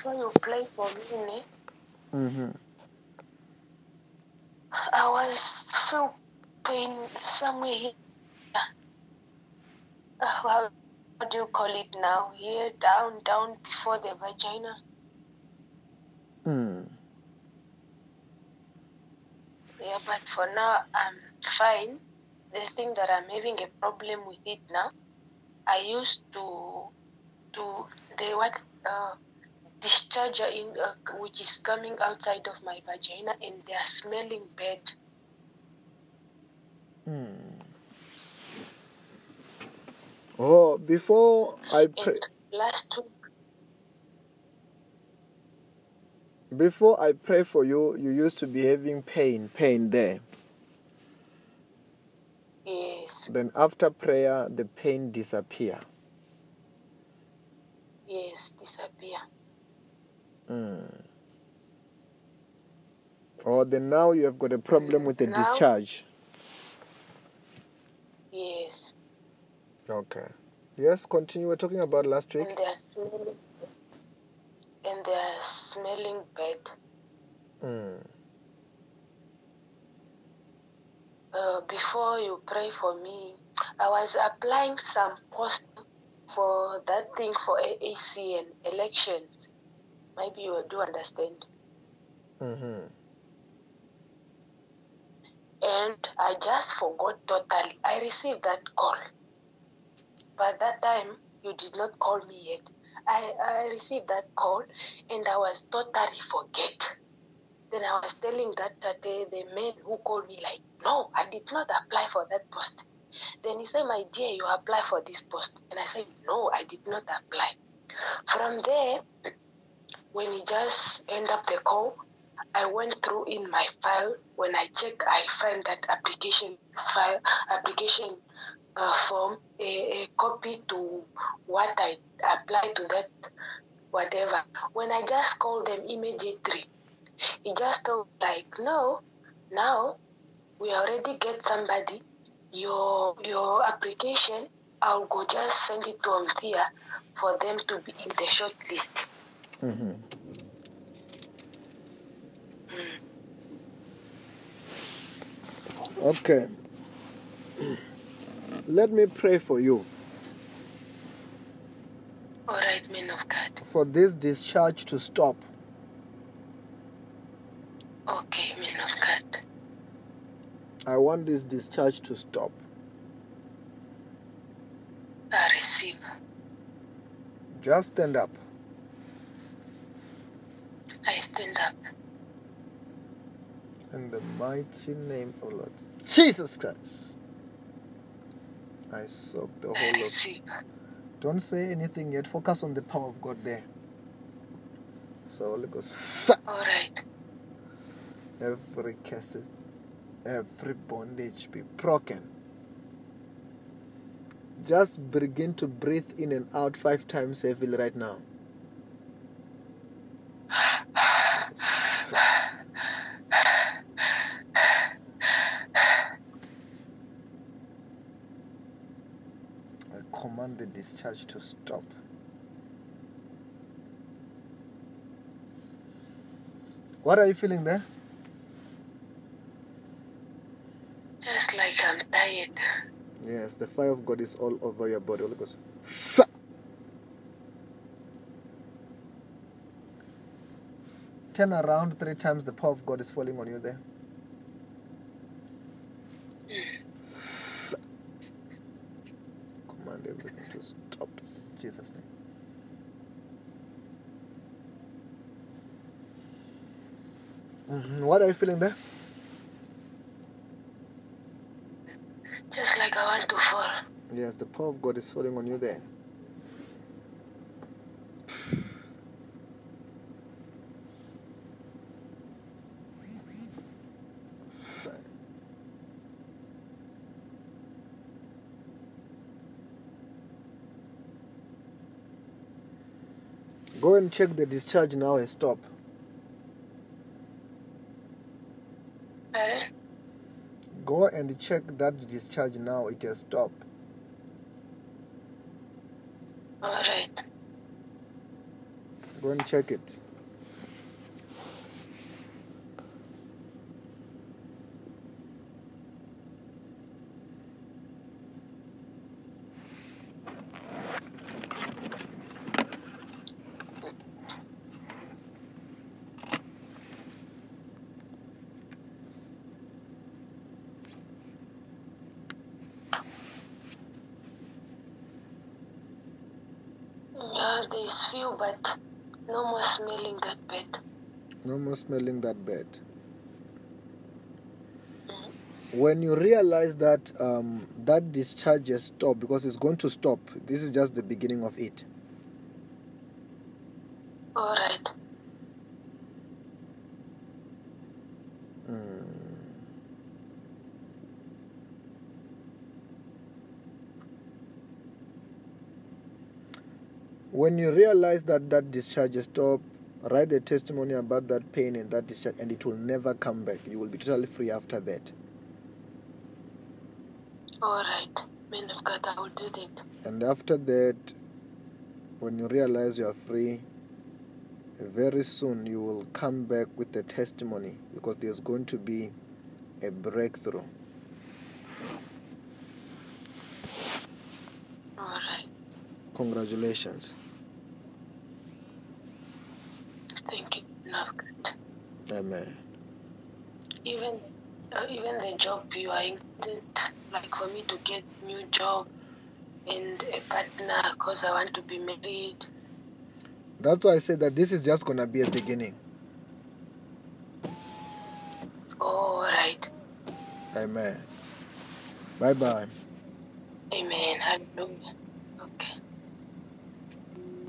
before you play for me, Mm-hmm. I was feel pain somewhere here. Uh, how, do you call it now? Here, down, down before the vagina. Mm. Yeah, but for now, I'm fine. The thing that I'm having a problem with it now, I used to to the what uh, discharge in uh, which is coming outside of my vagina, and they are smelling bad. Mm. Oh, before I pray, last week, before I pray for you, you used to be having pain, pain there. yes, Then after prayer, the pain disappear. yes, disappear. Mm. Or then now you have got a problem with the Now? discharge. Yes, Okay. Yes, continue. We're talking about last week. and they are smelling, and they are smelling bad. Mm. uh, before you pray for me, I was applying some post for that thing for AAC and elections. Maybe you do understand. Mm-hmm. And I just forgot totally. I received that call. But that time, you did not call me yet. I, I received that call and I was totally forget. Then I was telling that, that uh, the man who called me like, no, I did not apply for that post. Then he said, my dear, you apply for this post. And I said, no, I did not apply. From there, when he just end up the call, I went through in my file. When I check, I find that application file, application uh, form, a, a copy to what I applied to that, whatever. When I just called them immediately, he just told like, no, now we already get somebody. Your your application, I'll go just send it to Anthea for them to be in the short list. Mm-hmm. Okay. Let me pray for you All right, men of God. for this discharge to stop. Okay, men of God. I want this discharge to stop. I receive. Just stand up. I stand up. In the mighty name of Lord Jesus Christ. I soak the whole of. Don't say anything yet. Focus on the power of God there. So Holy Ghost, All right. every curse, every bondage be broken. Just begin to breathe in and out five times heavily right now. I command the discharge to stop. What are you feeling there? Just like I'm tired. Yes, the fire of God is all over your body. Holy Ghost. Fa- Turn around three times, the power of God is falling on you there. Fa- Command everything to stop. In Jesus' name. Mhm, Mm-hmm. What are you feeling there? Just like I want to fall. Yes, the power of God is falling on you there. Go and check the discharge now and stop. Pardon? Go and check that discharge now, it has stopped. All right. Go and check it. Yeah, there's few, but no more smelling that bad. No more smelling that bad. Mhm. When you realize that um, that discharge has stopped, because it's going to stop, this is just the beginning of it. All right. Mm. When you realize that that discharge has stopped, write a testimony about that pain and that discharge, and it will never come back. You will be totally free after that. All right. Man of God, I will do that. And after that, when you realize you are free, very soon you will come back with a testimony because there's going to be a breakthrough. All right. Congratulations. Thank you, man of God. Amen. Even, uh, even the job you are in, like for me to get new job and a partner, cause I want to be married. That's why I said that this is just going to be a beginning. All right. Amen. Bye bye.